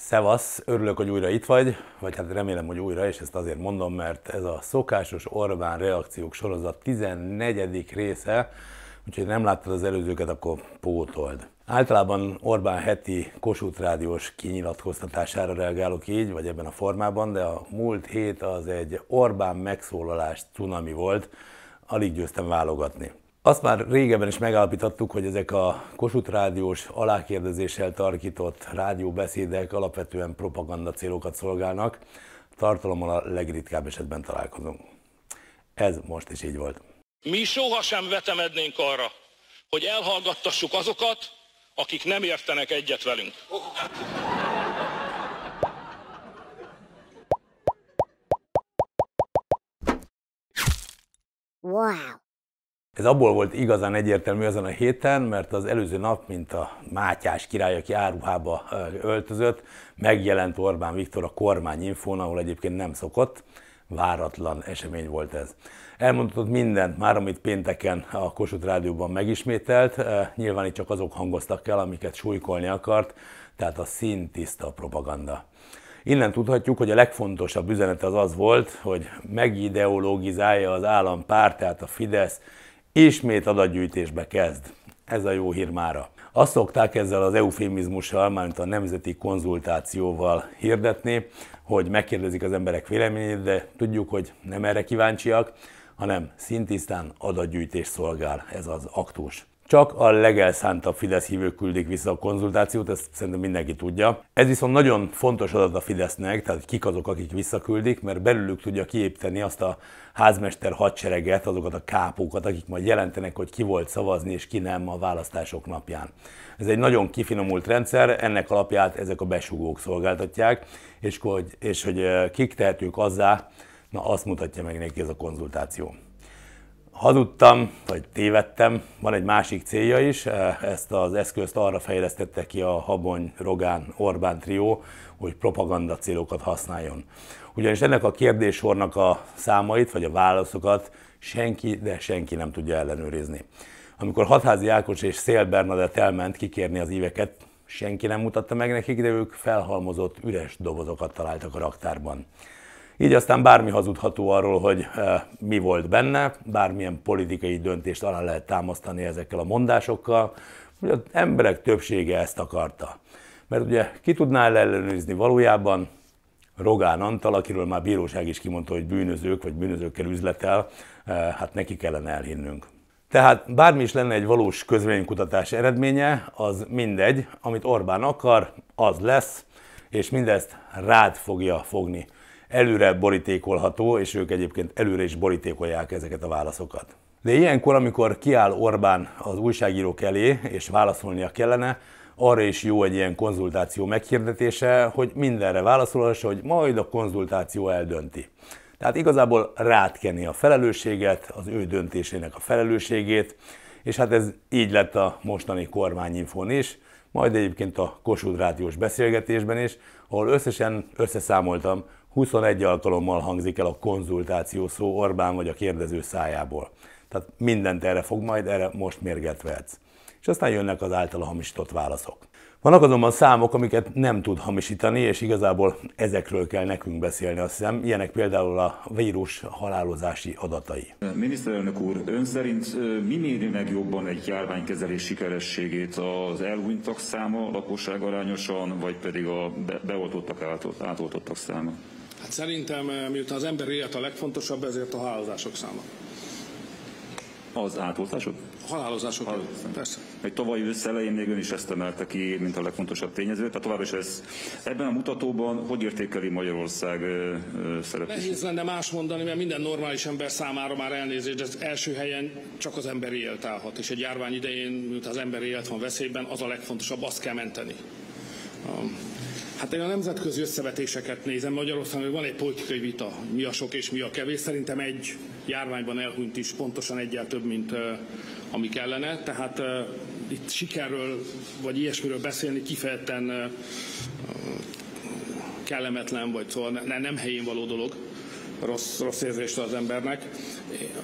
Szevasz, örülök, hogy újra itt vagy, vagy hát remélem, hogy újra, és ezt azért mondom, mert ez a szokásos Orbán reakciók sorozat 14. része, úgyhogy nem láttad az előzőket, akkor pótold. Általában Orbán heti Kossuth Rádiós kinyilatkoztatására reagálok így, vagy ebben a formában, de a múlt hét az egy Orbán megszólalás cunami volt, alig győztem válogatni. Azt már régebben is megállapítottuk, hogy ezek a Kossuth Rádiós alákérdezéssel tarkított rádióbeszédek alapvetően propaganda célokat szolgálnak, tartalommal a legritkább esetben találkozunk. Ez most is így volt. Mi sohasem vetemednénk arra, hogy elhallgattassuk azokat, akik nem értenek egyet velünk. Wow. Ez abból volt igazán egyértelmű ezen a héten, mert az előző nap, mint a Mátyás király, aki áruhába öltözött, megjelent Orbán Viktor a kormányinfón, ahol egyébként nem szokott. Váratlan esemény volt ez. Elmondott mindent már, amit pénteken a Kossuth Rádióban megismételt. Nyilván itt csak azok hangoztak el, amiket súlykolni akart, tehát a színtiszta propaganda. Innen tudhatjuk, hogy a legfontosabb üzenete az az volt, hogy megideologizálja az állampárt, tehát a Fidesz, ismét adatgyűjtésbe kezd. Ez a jó hír mára. Azt szokták ezzel az eufémizmussal, mármint a nemzeti konzultációval hirdetni, hogy megkérdezik az emberek véleményét, de tudjuk, hogy nem erre kíváncsiak, hanem szintisztán adatgyűjtés szolgál ez az aktus. Csak a legelszántabb Fidesz hívők küldik vissza a konzultációt, ezt szerintem mindenki tudja. Ez viszont nagyon fontos adat a Fidesznek, tehát kik azok, akik visszaküldik, mert belülük tudja kiépíteni azt a házmester hadsereget, azokat a kápókat, akik majd jelentenek, hogy ki volt szavazni és ki nem a választások napján. Ez egy nagyon kifinomult rendszer, ennek alapját ezek a besugók szolgáltatják, és hogy, és hogy kik tehetők azzá, na azt mutatja meg neki ez a konzultáció hazudtam, vagy tévedtem, van egy másik célja is, ezt az eszközt arra fejlesztette ki a Habony, Rogán, Orbán trió, hogy propaganda célokat használjon. Ugyanis ennek a kérdéssornak a számait, vagy a válaszokat senki, de senki nem tudja ellenőrizni. Amikor Hatházi Ákos és Szél Bernadett elment kikérni az éveket, senki nem mutatta meg nekik, de ők felhalmozott üres dobozokat találtak a raktárban. Így aztán bármi hazudható arról, hogy eh, mi volt benne, bármilyen politikai döntést alá lehet támasztani ezekkel a mondásokkal, hogy az emberek többsége ezt akarta. Mert ugye ki tudná ellenőrizni valójában Rogán Antal, akiről már bíróság is kimondta, hogy bűnözők vagy bűnözőkkel üzletel, eh, hát neki kellene elhinnünk. Tehát bármi is lenne egy valós közvéleménykutatás eredménye, az mindegy, amit Orbán akar, az lesz, és mindezt rád fogja fogni előre borítékolható, és ők egyébként előre is borítékolják ezeket a válaszokat. De ilyenkor, amikor kiáll Orbán az újságírók elé, és válaszolnia kellene, arra is jó egy ilyen konzultáció meghirdetése, hogy mindenre válaszolhassa, hogy majd a konzultáció eldönti. Tehát igazából rátkenni a felelősséget, az ő döntésének a felelősségét, és hát ez így lett a mostani kormányinfon is, majd egyébként a Kossuth Rádiós beszélgetésben is, ahol összesen összeszámoltam 21 alkalommal hangzik el a konzultáció szó Orbán vagy a kérdező szájából. Tehát mindent erre fog majd, erre most mérget vehetsz. És aztán jönnek az általa hamisított válaszok. Vannak azonban számok, amiket nem tud hamisítani, és igazából ezekről kell nekünk beszélni, azt hiszem. Ilyenek például a vírus halálozási adatai. Miniszterelnök úr, ön szerint mi méri meg jobban egy járványkezelés sikerességét? Az elhunytak száma lakosság arányosan, vagy pedig a beoltottak, átoltottak száma? Hát szerintem, eh, miután az ember élet a legfontosabb, ezért a halálozások száma. Az átoltások? Halálozások, Halálozások. persze. Egy tavalyi ősszelején még ön is ezt emelte ki, mint a legfontosabb tényező. Tehát tovább is ez, ebben a mutatóban hogy értékeli Magyarország szerepét? Nehéz lenne más mondani, mert minden normális ember számára már elnézést, de az első helyen csak az emberi élet állhat. És egy járvány idején, miután az emberi élet van veszélyben, az a legfontosabb, azt kell menteni. Hát én a nemzetközi összevetéseket nézem, Magyarországon van egy politikai vita, mi a sok és mi a kevés. Szerintem egy járványban elhunyt is pontosan egyel több, mint uh, ami kellene. Tehát uh, itt sikerről vagy ilyesmiről beszélni kifejezetten uh, kellemetlen, vagy szóval ne, nem helyén való dolog. Rossz, rossz érzést az embernek.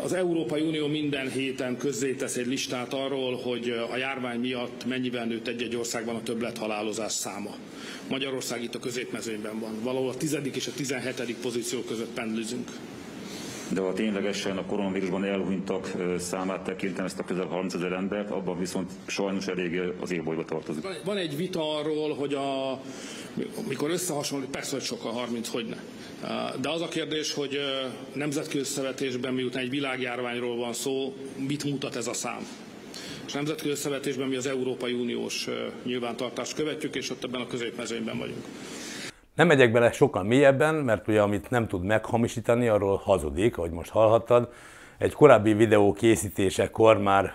Az Európai Unió minden héten közzétesz egy listát arról, hogy a járvány miatt mennyivel nőtt egy-egy országban a többlet halálozás száma. Magyarország itt a középmezőnyben van. Valahol a tizedik és a tizenhetedik pozíció között pendlizünk. De ha ténylegesen a koronavírusban elhunytak számát tekintem, ezt a közel 30 ezer embert, abban viszont sajnos elég az élbolyba tartozik. Van egy vita arról, hogy a, mikor összehasonlít, persze, hogy sokkal 30, hogy ne. De az a kérdés, hogy nemzetközi szövetésben, miután egy világjárványról van szó, mit mutat ez a szám? És nemzetközi szövetésben mi az Európai Uniós nyilvántartást követjük, és ott ebben a középmezőnyben vagyunk. Nem megyek bele sokkal mélyebben, mert ugye amit nem tud meghamisítani, arról hazudik, ahogy most hallhattad. Egy korábbi videó készítésekor már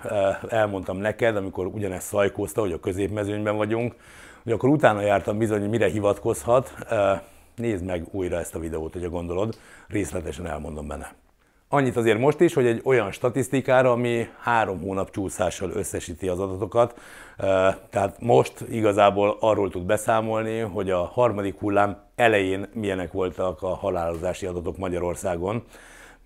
elmondtam neked, amikor ugyanezt szajkózta, hogy a középmezőnyben vagyunk, hogy akkor utána jártam bizony, hogy mire hivatkozhat. Nézd meg újra ezt a videót, hogyha gondolod, részletesen elmondom benne. Annyit azért most is, hogy egy olyan statisztikára, ami három hónap csúszással összesíti az adatokat, tehát most igazából arról tud beszámolni, hogy a harmadik hullám elején milyenek voltak a halálozási adatok Magyarországon,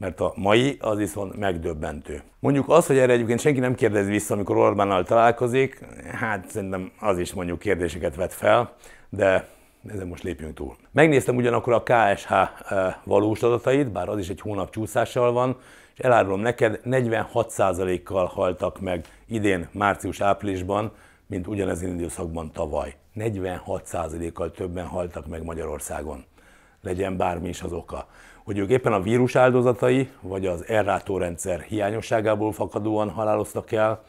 mert a mai az viszont megdöbbentő. Mondjuk az, hogy erre egyébként senki nem kérdez vissza, amikor Orbánnal találkozik, hát szerintem az is mondjuk kérdéseket vet fel, de ezen most lépjünk túl. Megnéztem ugyanakkor a KSH eh, valós adatait, bár az is egy hónap csúszással van, és elárulom neked, 46%-kal haltak meg idén március-áprilisban, mint ugyanezen időszakban tavaly. 46%-kal többen haltak meg Magyarországon. Legyen bármi is az oka. Hogy ők éppen a vírus áldozatai, vagy az elrátórendszer hiányosságából fakadóan haláloztak el,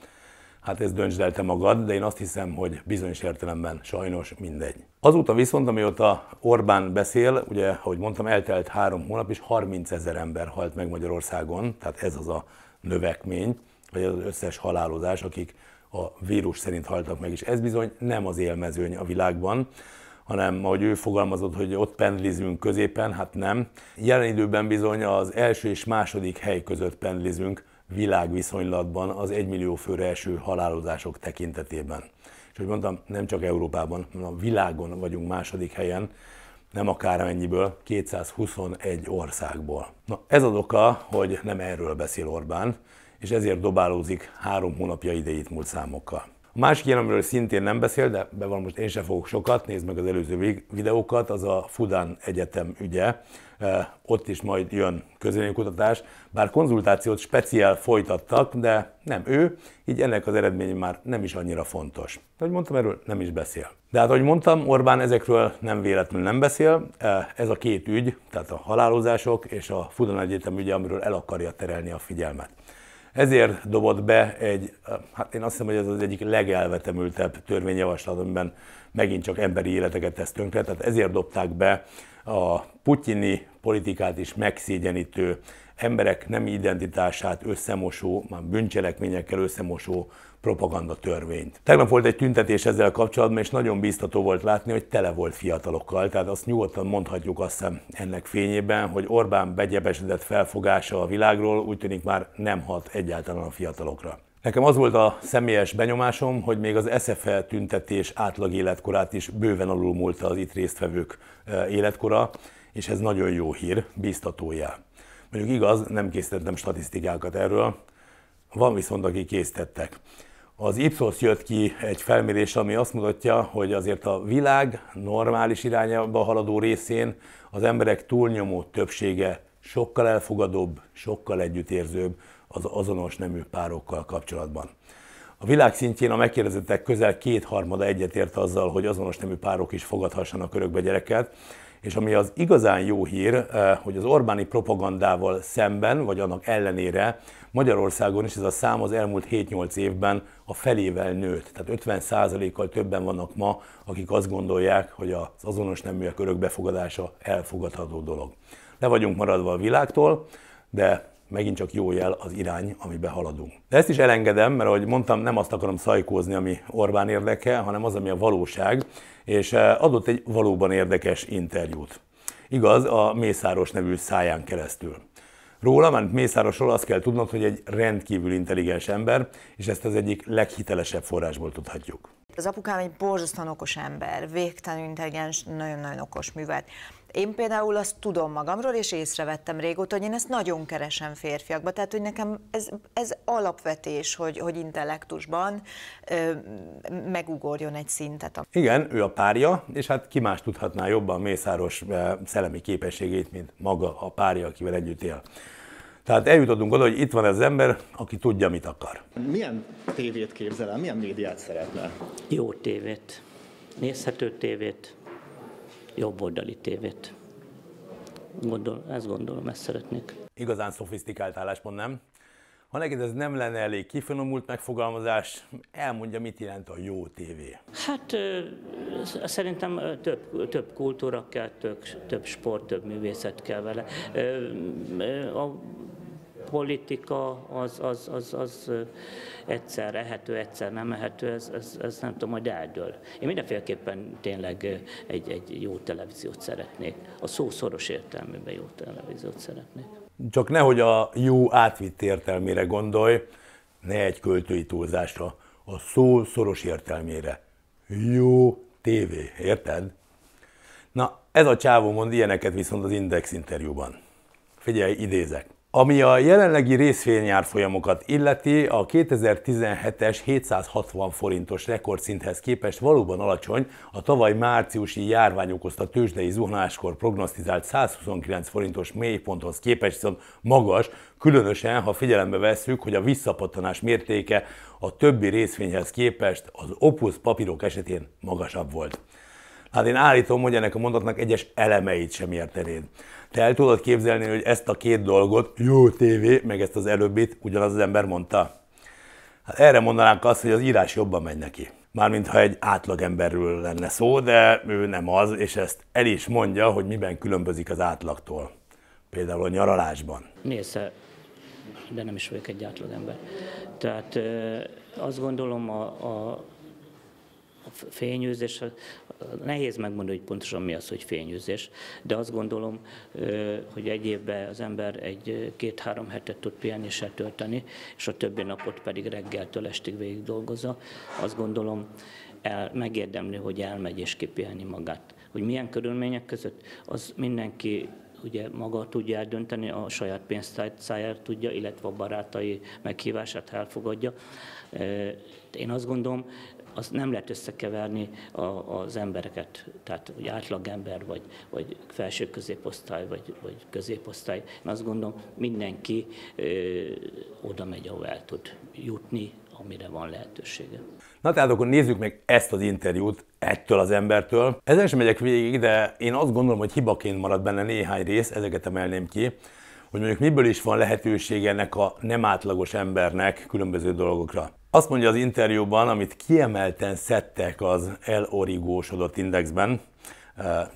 Hát ez döntsd el te magad, de én azt hiszem, hogy bizonyos értelemben sajnos mindegy. Azóta viszont, amióta Orbán beszél, ugye, ahogy mondtam, eltelt három hónap, és 30 ezer ember halt meg Magyarországon, tehát ez az a növekmény, vagy az összes halálozás, akik a vírus szerint haltak meg, és ez bizony nem az élmezőny a világban, hanem ahogy ő fogalmazott, hogy ott pendlizünk középen, hát nem. Jelen időben bizony az első és második hely között pendlizünk világviszonylatban az egymillió főre eső halálozások tekintetében. És hogy mondtam, nem csak Európában, hanem a világon vagyunk második helyen, nem akármennyiből, 221 országból. Na, ez az oka, hogy nem erről beszél Orbán, és ezért dobálózik három hónapja idejét múlt számokkal. A másik ilyen, amiről szintén nem beszél, de be van most én sem fogok sokat, nézd meg az előző videókat, az a Fudan Egyetem ügye. Ott is majd jön közönkutatás, bár konzultációt speciál folytattak, de nem ő, így ennek az eredménye már nem is annyira fontos. Ahogy mondtam, erről nem is beszél. De hát, ahogy mondtam, Orbán ezekről nem véletlenül nem beszél. Ez a két ügy, tehát a halálozások és a Fudan Egyetem ügye, amiről el akarja terelni a figyelmet. Ezért dobott be egy, hát én azt hiszem, hogy ez az egyik legelvetemültebb törvényjavaslat, amiben megint csak emberi életeket tesz tönkre, tehát ezért dobták be a putyini politikát is megszégyenítő, emberek nem identitását összemosó, már bűncselekményekkel összemosó propaganda törvényt. Tegnap volt egy tüntetés ezzel kapcsolatban, és nagyon biztató volt látni, hogy tele volt fiatalokkal, tehát azt nyugodtan mondhatjuk azt hiszem ennek fényében, hogy Orbán begyebesedett felfogása a világról úgy tűnik már nem hat egyáltalán a fiatalokra. Nekem az volt a személyes benyomásom, hogy még az SFL tüntetés átlag életkorát is bőven alulmúlta az itt résztvevők eh, életkora, és ez nagyon jó hír, biztató. Mondjuk igaz, nem készítettem statisztikákat erről, van viszont, akik készítettek. Az Ipsos jött ki egy felmérés, ami azt mutatja, hogy azért a világ normális irányába haladó részén az emberek túlnyomó többsége sokkal elfogadóbb, sokkal együttérzőbb az azonos nemű párokkal kapcsolatban. A világ szintjén a megkérdezettek közel kétharmada egyetért azzal, hogy azonos nemű párok is fogadhassanak örökbe gyereket, és ami az igazán jó hír, eh, hogy az Orbáni propagandával szemben, vagy annak ellenére Magyarországon is ez a szám az elmúlt 7-8 évben a felével nőtt. Tehát 50%-kal többen vannak ma, akik azt gondolják, hogy az azonos neműek örökbefogadása elfogadható dolog. Le vagyunk maradva a világtól, de megint csak jó jel az irány, amiben haladunk. De ezt is elengedem, mert ahogy mondtam, nem azt akarom szajkózni, ami Orbán érdeke, hanem az, ami a valóság, és eh, adott egy valóban érdekes interjút. Igaz, a Mészáros nevű száján keresztül. Róla, mert Mészárosról azt kell tudnod, hogy egy rendkívül intelligens ember, és ezt az egyik leghitelesebb forrásból tudhatjuk. Az apukám egy borzasztóan okos ember, végtelenül intelligens, nagyon-nagyon okos művelt. Én például azt tudom magamról, és észrevettem régóta, hogy én ezt nagyon keresem férfiakba. Tehát, hogy nekem ez, ez alapvetés, hogy, hogy intellektusban ö, megugorjon egy szintet. Igen, ő a párja, és hát ki más tudhatná jobban Mészáros szellemi képességét, mint maga a párja, akivel együtt él. Tehát eljutottunk oda, hogy itt van ez az ember, aki tudja, mit akar. Milyen tévét képzel el, milyen médiát szeretne? Jó tévét, nézhető tévét, jobboldali tévét. Gondol, ezt gondolom, ezt szeretnék. Igazán szofisztikált álláspont, nem? Ha neked ez nem lenne elég kifinomult megfogalmazás, elmondja, mit jelent a jó tévé. Hát szerintem több, több kultúra kell, több, több sport, több művészet kell vele. A politika az, az, az, az egyszer ehető, egyszer nem ehető, ez, ez, ez nem tudom, hogy eldől. Én mindenféleképpen tényleg egy, egy jó televíziót szeretnék. A szó szoros értelmében jó televíziót szeretnék. Csak nehogy a jó átvitt értelmére gondolj, ne egy költői túlzásra, a szó szoros értelmére. Jó tévé, érted? Na, ez a csávó mond ilyeneket viszont az Index interjúban. Figyelj, idézek. Ami a jelenlegi részvényárfolyamokat illeti, a 2017-es 760 forintos rekordszinthez képest valóban alacsony, a tavaly márciusi járvány okozta tőzsdei zuhanáskor prognosztizált 129 forintos mélyponthoz képest viszont magas, különösen, ha figyelembe vesszük, hogy a visszapattanás mértéke a többi részvényhez képest az Opus papírok esetén magasabb volt. Hát én állítom, hogy ennek a mondatnak egyes elemeit sem értenéd. Te el tudod képzelni, hogy ezt a két dolgot, jó tévé, meg ezt az előbbit ugyanaz az ember mondta? Hát erre mondanánk azt, hogy az írás jobban megy neki. Mármint ha egy átlagemberről lenne szó, de ő nem az, és ezt el is mondja, hogy miben különbözik az átlagtól. Például a nyaralásban. Nézze, de nem is vagyok egy átlagember. Tehát azt gondolom a, a a fényűzés, nehéz megmondani, hogy pontosan mi az, hogy fényűzés, de azt gondolom, hogy egy évben az ember egy két-három hetet tud pihenéssel tölteni, és a többi napot pedig reggeltől estig végig dolgozza. Azt gondolom, el, megérdemli, hogy elmegy és kipiheni magát. Hogy milyen körülmények között, az mindenki ugye maga tudja eldönteni, a saját pénztárcáját tudja, illetve a barátai meghívását elfogadja. Én azt gondolom, az nem lehet összekeverni a, az embereket, tehát hogy átlagember, vagy, vagy felső középosztály, vagy, vagy középosztály. Én azt gondolom, mindenki ö, oda megy, ahol el tud jutni, amire van lehetősége. Na tehát akkor nézzük meg ezt az interjút ettől az embertől. Ezen sem megyek végig, de én azt gondolom, hogy hibaként marad benne néhány rész, ezeket emelném ki, hogy mondjuk miből is van lehetősége ennek a nem átlagos embernek különböző dolgokra. Azt mondja az interjúban, amit kiemelten szedtek az elorigósodott indexben,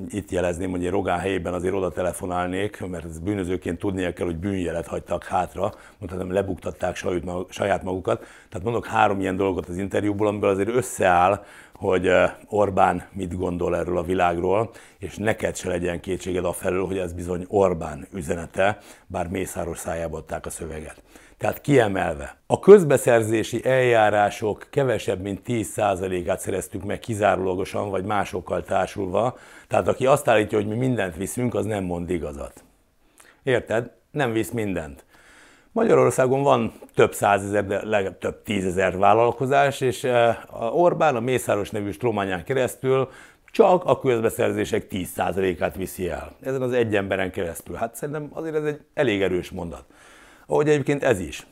itt jelezném, hogy én Rogán helyében azért oda telefonálnék, mert ez bűnözőként tudnia kell, hogy bűnjelet hagytak hátra, mondhatom, lebuktatták saját magukat. Tehát mondok három ilyen dolgot az interjúból, amiből azért összeáll, hogy Orbán mit gondol erről a világról, és neked se legyen kétséged a felől, hogy ez bizony Orbán üzenete, bár Mészáros szájába adták a szöveget. Tehát kiemelve, a közbeszerzési eljárások kevesebb, mint 10%-át szereztük meg kizárólagosan, vagy másokkal társulva, tehát aki azt állítja, hogy mi mindent viszünk, az nem mond igazat. Érted? Nem visz mindent. Magyarországon van több százezer, de legalább több tízezer vállalkozás, és eh, Orbán a Mészáros nevű strományán keresztül csak a közbeszerzések 10%-át viszi el. Ezen az egy emberen keresztül. Hát szerintem azért ez egy elég erős mondat ahogy egyébként ez is.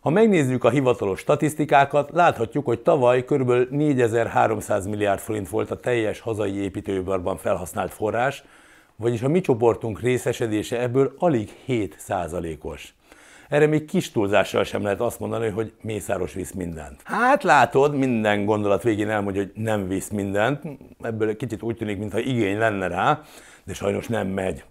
Ha megnézzük a hivatalos statisztikákat, láthatjuk, hogy tavaly kb. 4300 milliárd forint volt a teljes hazai építőiparban felhasznált forrás, vagyis a mi csoportunk részesedése ebből alig 7 os Erre még kis túlzással sem lehet azt mondani, hogy Mészáros visz mindent. Hát látod, minden gondolat végén elmondja, hogy nem visz mindent. Ebből kicsit úgy tűnik, mintha igény lenne rá, de sajnos nem megy.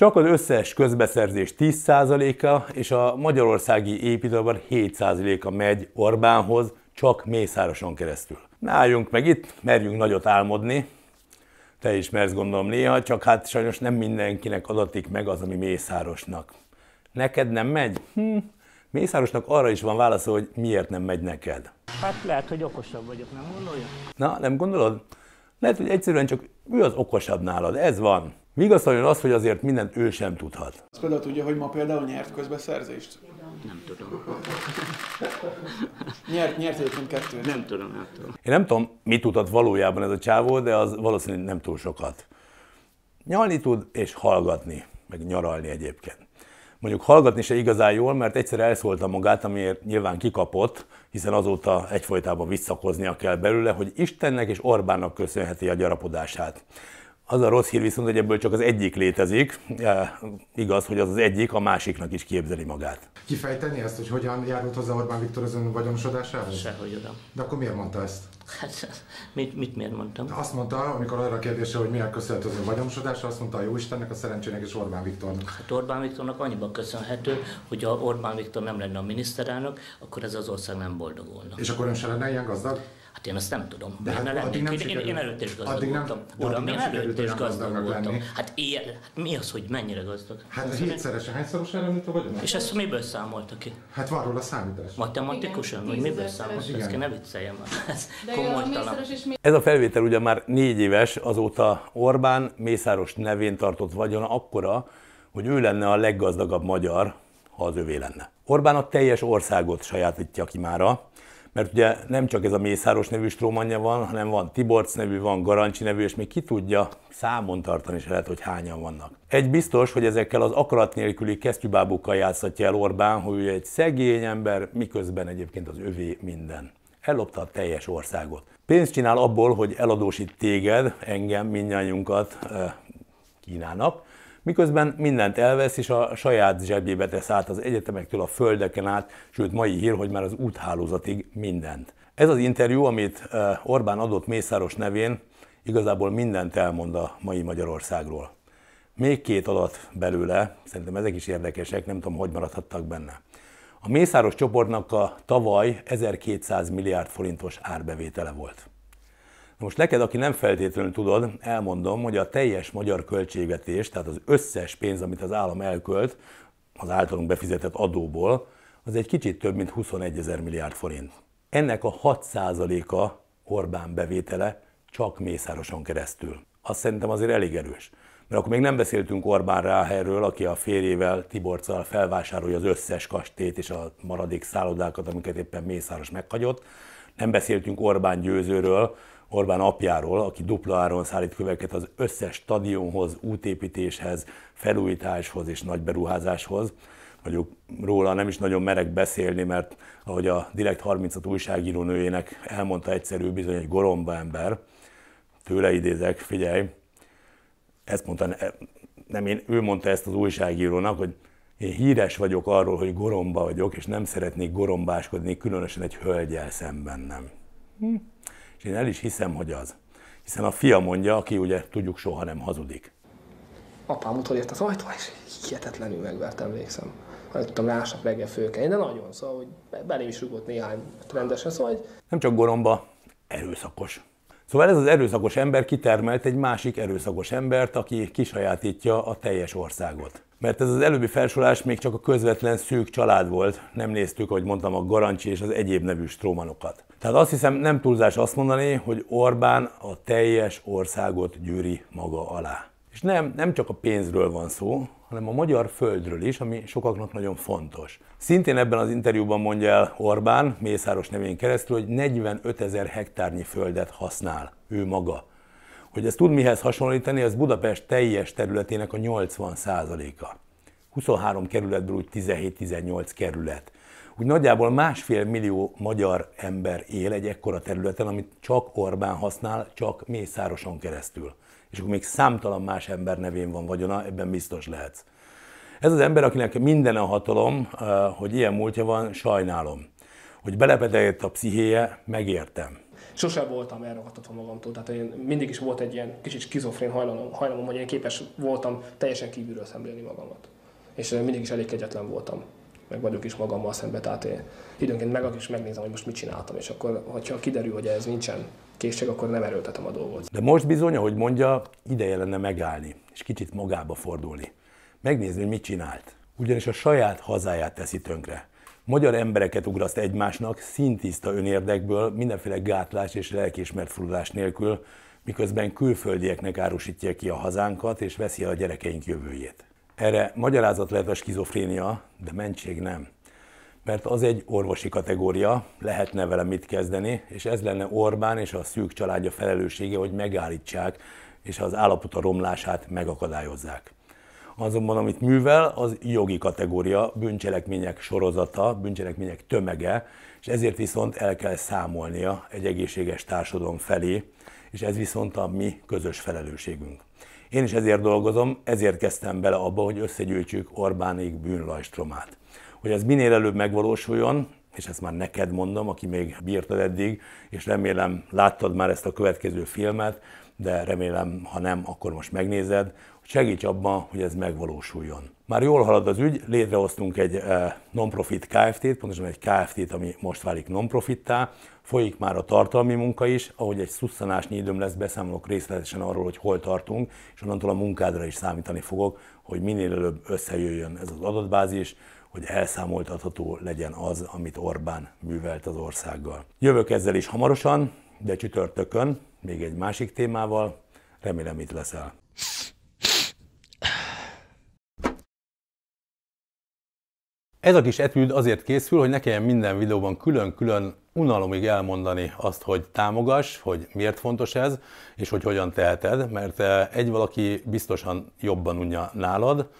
Csak az összes közbeszerzés 10%-a és a magyarországi építőben 7%-a megy Orbánhoz, csak Mészároson keresztül. Náljunk meg itt, merjünk nagyot álmodni, te is mersz gondolom néha, csak hát sajnos nem mindenkinek adatik meg az, ami Mészárosnak. Neked nem megy? Hm, Mészárosnak arra is van válasza, hogy miért nem megy neked. Hát lehet, hogy okosabb vagyok, nem gondolja? Na, nem gondolod? Lehet, hogy egyszerűen csak ő az okosabb nálad, ez van. Vigasztaljon az, hogy azért mindent ő sem tudhat. Azt például tudja, hogy ma például nyert közbeszerzést? Nem tudom. Nyert, nyert egyébként kettőt. Nem tudom, nem tudom. Én nem tudom, mit tudhat valójában ez a csávó, de az valószínűleg nem túl sokat. Nyalni tud, és hallgatni, meg nyaralni egyébként. Mondjuk hallgatni se igazán jól, mert egyszer elszólta magát, amiért nyilván kikapott, hiszen azóta egyfolytában visszakoznia kell belőle, hogy Istennek és Orbánnak köszönheti a gyarapodását. Az a rossz hír viszont, hogy ebből csak az egyik létezik. Ja, igaz, hogy az az egyik a másiknak is képzeli magát. Kifejteni ezt, hogy hogyan járult hozzá Orbán Viktor az ön vagyonosodásához? Sehogy oda. De akkor miért mondta ezt? Hát, mit, mit miért mondtam? Azt mondta, amikor arra a kérdése, hogy miért köszönhető az ön vagyonosodása, azt mondta a Jóistennek, a szerencsének és Orbán Viktornak. Hát Orbán Viktornak annyiban köszönhető, hogy ha Orbán Viktor nem lenne a miniszterelnök, akkor ez az ország nem boldogulna. És akkor ön se lenne ilyen gazdag? Hát én azt nem tudom. De én, hát lennék. addig nem én, én, sikerült. én előtt is gazdag Addig nem- voltam. Uram, nem én előtt is gazdag voltam. lenni. Hát, ilyen, hát mi az, hogy mennyire gazdag? Hát hétszeresen, hányszorosára nőtt a vagyonos? És ezt miből számolta ki? Hát van róla számítás. Matematikusan? Vagy miből számolta? Ezt kell ne vicceljem már. Ez a komolytalan. Ez a felvétel ugye már négy éves, azóta Orbán Mészáros nevén tartott vagyona akkora, hogy ő lenne a leggazdagabb magyar, ha az övé lenne. Orbán a teljes országot sajátítja ki mára, mert ugye nem csak ez a Mészáros nevű strómanja van, hanem van Tiborcs nevű, van Garancsi nevű, és még ki tudja, számon tartani se lehet, hogy hányan vannak. Egy biztos, hogy ezekkel az akarat nélküli kesztyűbábukkal játszhatja el Orbán, hogy ő egy szegény ember, miközben egyébként az övé minden. Ellopta a teljes országot. Pénzt csinál abból, hogy eladósít téged, engem, mindnyájunkat eh, Kínának, miközben mindent elvesz, és a saját zsebjébe tesz át az egyetemektől a földeken át, sőt mai hír, hogy már az úthálózatig mindent. Ez az interjú, amit eh, Orbán adott Mészáros nevén, igazából mindent elmond a mai Magyarországról. Még két adat belőle, szerintem ezek is érdekesek, nem tudom, hogy maradhattak benne. A Mészáros csoportnak a tavaly 1200 milliárd forintos árbevétele volt. Most neked, aki nem feltétlenül tudod, elmondom, hogy a teljes magyar költségvetés, tehát az összes pénz, amit az állam elkölt, az általunk befizetett adóból, az egy kicsit több, mint 21 ezer milliárd forint. Ennek a 6%-a Orbán bevétele csak Mészároson keresztül. Azt szerintem azért elég erős. Mert akkor még nem beszéltünk Orbán Ráherről, aki a férjével, Tiborccal felvásárolja az összes kastélyt és a maradék szállodákat, amiket éppen Mészáros meghagyott. Nem beszéltünk Orbán Győzőről, Orbán apjáról, aki dupla áron szállít köveket az összes stadionhoz, útépítéshez, felújításhoz és nagy beruházáshoz. Mondjuk róla nem is nagyon merek beszélni, mert ahogy a Direkt 36 újságíró nőjének elmondta egyszerű bizony egy goromba ember, tőle idézek, figyelj, ezt mondta, nem én, ő mondta ezt az újságírónak, hogy én híres vagyok arról, hogy goromba vagyok, és nem szeretnék gorombáskodni, különösen egy hölgyel szemben nem. Hm. És én el is hiszem, hogy az. Hiszen a fia mondja, aki ugye tudjuk soha nem hazudik. apám utól ért az ajtó, és hihetetlenül megvert, emlékszem. Nem tudtam másnap reggel fölkelni, de nagyon, szóval, hogy be- belém is rugott néhány rendesen, szóval, hogy Nem csak goromba, erőszakos. Szóval ez az erőszakos ember kitermelt egy másik erőszakos embert, aki kisajátítja a teljes országot. Mert ez az előbbi felsorolás még csak a közvetlen szűk család volt, nem néztük, ahogy mondtam, a Garancsi és az egyéb nevű strómanokat. Tehát azt hiszem nem túlzás azt mondani, hogy Orbán a teljes országot gyűri maga alá. És nem, nem csak a pénzről van szó, hanem a magyar földről is, ami sokaknak nagyon fontos. Szintén ebben az interjúban mondja el Orbán, Mészáros nevén keresztül, hogy 45 ezer hektárnyi földet használ ő maga. Hogy ezt tud mihez hasonlítani, az Budapest teljes területének a 80 a 23 kerületből úgy 17-18 kerület. Úgy nagyjából másfél millió magyar ember él egy ekkora területen, amit csak Orbán használ, csak Mészároson keresztül. És akkor még számtalan más ember nevén van vagyona, ebben biztos lehetsz. Ez az ember, akinek minden a hatalom, eh, hogy ilyen múltja van, sajnálom. Hogy belepedett a pszichéje, megértem. sosem voltam elragadtatva magamtól. Tehát én mindig is volt egy ilyen kicsit skizofrén hajlamom, hajlamom hogy én képes voltam teljesen kívülről szemlélni magamat. És eh, mindig is elég kegyetlen voltam meg vagyok is magammal szembe, tehát én időnként meg is megnézem, hogy most mit csináltam, és akkor, hogyha kiderül, hogy ez nincsen készség, akkor nem erőltetem a dolgot. De most bizony, ahogy mondja, ideje lenne megállni, és kicsit magába fordulni. Megnézni, hogy mit csinált. Ugyanis a saját hazáját teszi tönkre. magyar embereket ugraszt egymásnak szintiszta önérdekből, mindenféle gátlás és lelkismert fullás nélkül, miközben külföldieknek árusítja ki a hazánkat és veszi el a gyerekeink jövőjét. Erre magyarázat lehet a skizofrénia, de mentség nem. Mert az egy orvosi kategória, lehetne vele mit kezdeni, és ez lenne Orbán és a szűk családja felelőssége, hogy megállítsák, és az állapota romlását megakadályozzák. Azonban amit művel, az jogi kategória, bűncselekmények sorozata, bűncselekmények tömege, és ezért viszont el kell számolnia egy egészséges társadalom felé, és ez viszont a mi közös felelősségünk. Én is ezért dolgozom, ezért kezdtem bele abba, hogy összegyűjtsük Orbánék bűnlajstromát. Hogy ez minél előbb megvalósuljon, és ezt már neked mondom, aki még bírtad eddig, és remélem láttad már ezt a következő filmet, de remélem, ha nem, akkor most megnézed, hogy segíts abban, hogy ez megvalósuljon. Már jól halad az ügy, létrehoztunk egy eh, non-profit KFT-t, pontosan egy KFT-t, ami most válik non-profittá, folyik már a tartalmi munka is, ahogy egy szusszanásnyi időm lesz, beszámolok részletesen arról, hogy hol tartunk, és onnantól a munkádra is számítani fogok, hogy minél előbb összejöjjön ez az adatbázis, hogy elszámoltatható legyen az, amit Orbán művelt az országgal. Jövök ezzel is hamarosan, de csütörtökön, még egy másik témával, remélem itt leszel. Ez a kis etűd azért készül, hogy ne kelljen minden videóban külön-külön unalomig elmondani azt, hogy támogass, hogy miért fontos ez, és hogy hogyan teheted, mert eh, egy valaki biztosan jobban unja nálad,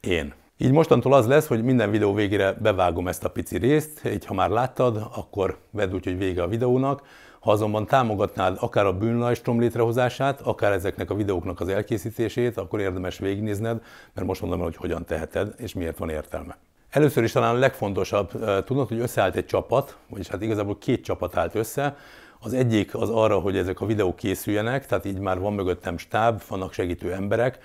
én. Így mostantól az lesz, hogy minden videó végére bevágom ezt a pici részt, így ha már láttad, akkor vedd úgy, hogy vége a videónak. Ha azonban támogatnád akár a bűnlajstrom létrehozását, akár ezeknek a videóknak az elkészítését, akkor érdemes végignézned, mert most mondom el, hogy hogyan teheted, és miért van értelme. Először is talán a legfontosabb tudnod, hogy összeállt egy csapat, vagyis hát igazából két csapat állt össze. Az egyik az arra, hogy ezek a videók készüljenek, tehát így már van mögöttem stáb, vannak segítő emberek,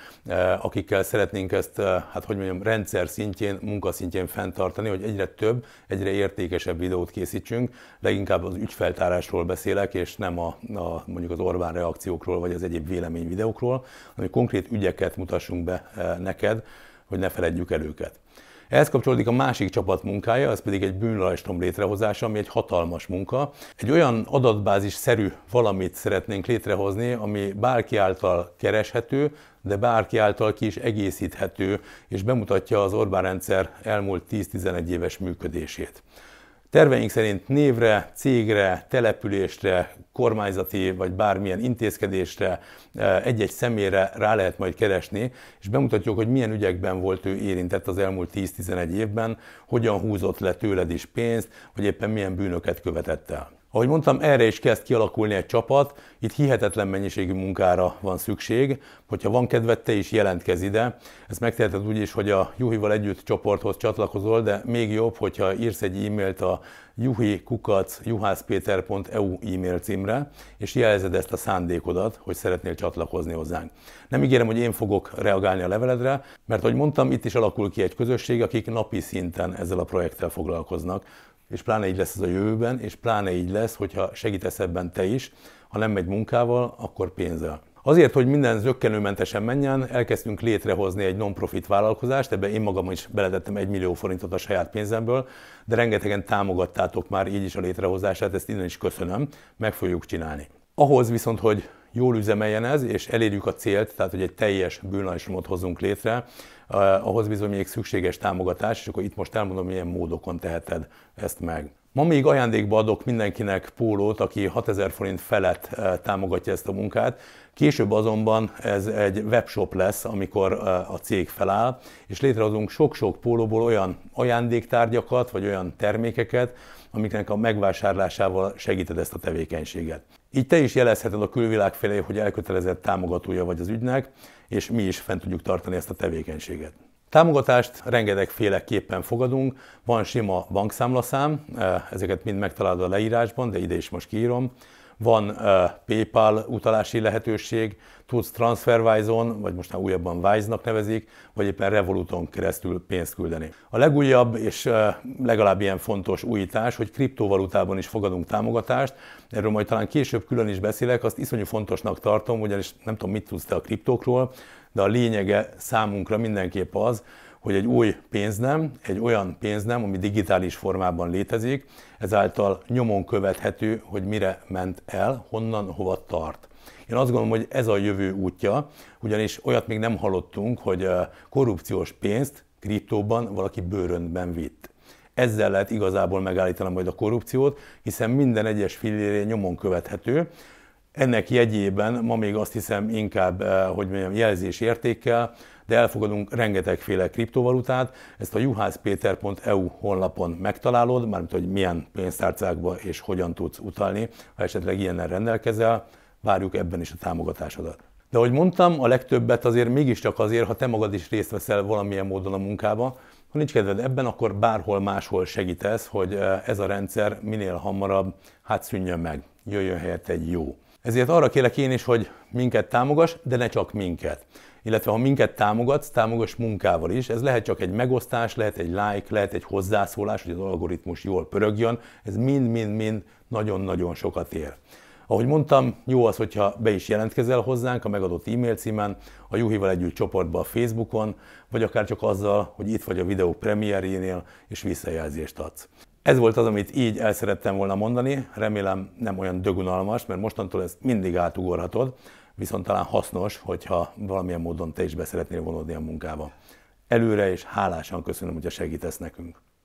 akikkel szeretnénk ezt, hát hogy mondjam, rendszer szintjén, munkaszintjén fenntartani, hogy egyre több, egyre értékesebb videót készítsünk. Leginkább az ügyfeltárásról beszélek, és nem a, a mondjuk az Orbán reakciókról, vagy az egyéb vélemény videókról, hanem konkrét ügyeket mutassunk be neked, hogy ne feledjük el őket. Ehhez kapcsolódik a másik csapat munkája, ez pedig egy bűnrajstrom létrehozása, ami egy hatalmas munka. Egy olyan adatbázis-szerű valamit szeretnénk létrehozni, ami bárki által kereshető, de bárki által ki is egészíthető, és bemutatja az Orbán rendszer elmúlt 10-11 éves működését. Terveink szerint névre, cégre, településre, kormányzati vagy bármilyen intézkedésre, eh, egy-egy személyre rá lehet majd keresni, és bemutatjuk, hogy milyen ügyekben volt ő érintett az elmúlt 10-11 évben, hogyan húzott le tőled is pénzt, vagy éppen milyen bűnöket követett el. Ahogy mondtam, erre is kezd kialakulni egy csapat, itt hihetetlen mennyiségű munkára van szükség, hogyha van kedved, te is jelentkezz ide. Ezt megteheted úgy is, hogy a Juhival együtt csoporthoz csatlakozol, de még jobb, hogyha írsz egy e-mailt a juhi.juhászpéter.eu e-mail címre, és jelzed ezt a szándékodat, hogy szeretnél csatlakozni hozzánk. Nem ígérem, hogy én fogok reagálni a leveledre, mert ahogy mondtam, itt is alakul ki egy közösség, akik napi szinten ezzel a projekttel foglalkoznak és pláne így lesz ez a jövőben, és pláne így lesz, hogyha segítesz ebben te is, ha nem megy munkával, akkor pénzzel. Azért, hogy minden zöggenőmentesen menjen, elkezdtünk létrehozni egy non-profit vállalkozást, ebbe én magam is beletettem egy millió forintot a saját pénzemből, de rengetegen támogattátok már így is a létrehozását, ezt innen is köszönöm, meg fogjuk csinálni. Ahhoz viszont, hogy jól üzemeljen ez, és elérjük a célt, tehát hogy egy teljes bűnlajstromot hozzunk létre, ahhoz bizony még szükséges támogatás, és akkor itt most elmondom, milyen módokon teheted ezt meg. Ma még ajándékba adok mindenkinek pólót, aki 6000 forint felett eh, támogatja ezt a munkát. Később azonban ez egy webshop lesz, amikor eh, a cég feláll, és létrehozunk sok-sok pólóból olyan ajándéktárgyakat, vagy olyan termékeket, amiknek a megvásárlásával segíted ezt a tevékenységet. Így te is jelezheted a külvilág felé, hogy elkötelezett támogatója vagy az ügynek, és mi is fent tudjuk tartani ezt a tevékenységet. Támogatást rengetegféleképpen fogadunk, van sima bankszámlaszám, eh, ezeket mind megtalálod a leírásban, de ide is most kiírom. Van PayPal utalási lehetőség, tudsz TransferWise-on, vagy most már újabban Wise-nak nevezik, vagy éppen Revoluton keresztül pénzt küldeni. A legújabb és uh, legalább ilyen fontos újítás, hogy kriptovalutában is fogadunk támogatást. Erről majd talán később külön is beszélek, azt iszonyú fontosnak tartom, ugyanis nem tudom, mit tudsz te a kriptókról, de a lényege számunkra mindenképp az, hogy egy új pénznem, egy olyan pénznem, ami digitális formában létezik, ezáltal nyomon követhető, hogy mire ment el, honnan, hova tart. Én azt gondolom, hogy ez a jövő útja, ugyanis olyat még nem hallottunk, hogy korrupciós pénzt kriptóban valaki bőröntben vitt. Ezzel lehet igazából megállítani majd a korrupciót, hiszen minden egyes filléré nyomon követhető. Ennek jegyében ma még azt hiszem inkább, hogy mondjam, jelzés értékkel, de elfogadunk rengetegféle kriptovalutát. Ezt a juhászpéter.eu honlapon megtalálod, mármint hogy milyen pénztárcákba és hogyan tudsz utalni, ha esetleg ilyennel rendelkezel, várjuk ebben is a támogatásodat. De ahogy mondtam, a legtöbbet azért mégiscsak azért, ha te magad is részt veszel valamilyen módon a munkába, ha nincs kedved ebben, akkor bárhol máshol segítesz, hogy eh, ez a rendszer minél hamarabb hát szűnjön meg, jöjjön helyett egy jó. Ezért arra kérlek én is, hogy minket támogass, de ne csak minket. Illetve ha minket támogatsz, támogass munkával is. Ez lehet csak egy megosztás, lehet egy like, lehet egy hozzászólás, hogy az algoritmus jól pörögjön. Ez mind-mind-mind nagyon-nagyon sokat ér. Ahogy mondtam, jó az, hogyha be is jelentkezel hozzánk a megadott e-mail címen, a Juhival együtt csoportba a Facebookon, vagy akár csak azzal, hogy itt vagy a videó premierjénél, és visszajelzést adsz. Ez volt az, amit így el szerettem volna mondani, remélem nem olyan dögunalmas, mert mostantól ezt mindig átugorhatod, viszont talán hasznos, hogyha valamilyen módon te is be szeretnél vonódni a munkába. Előre és hálásan köszönöm, hogy segítesz nekünk.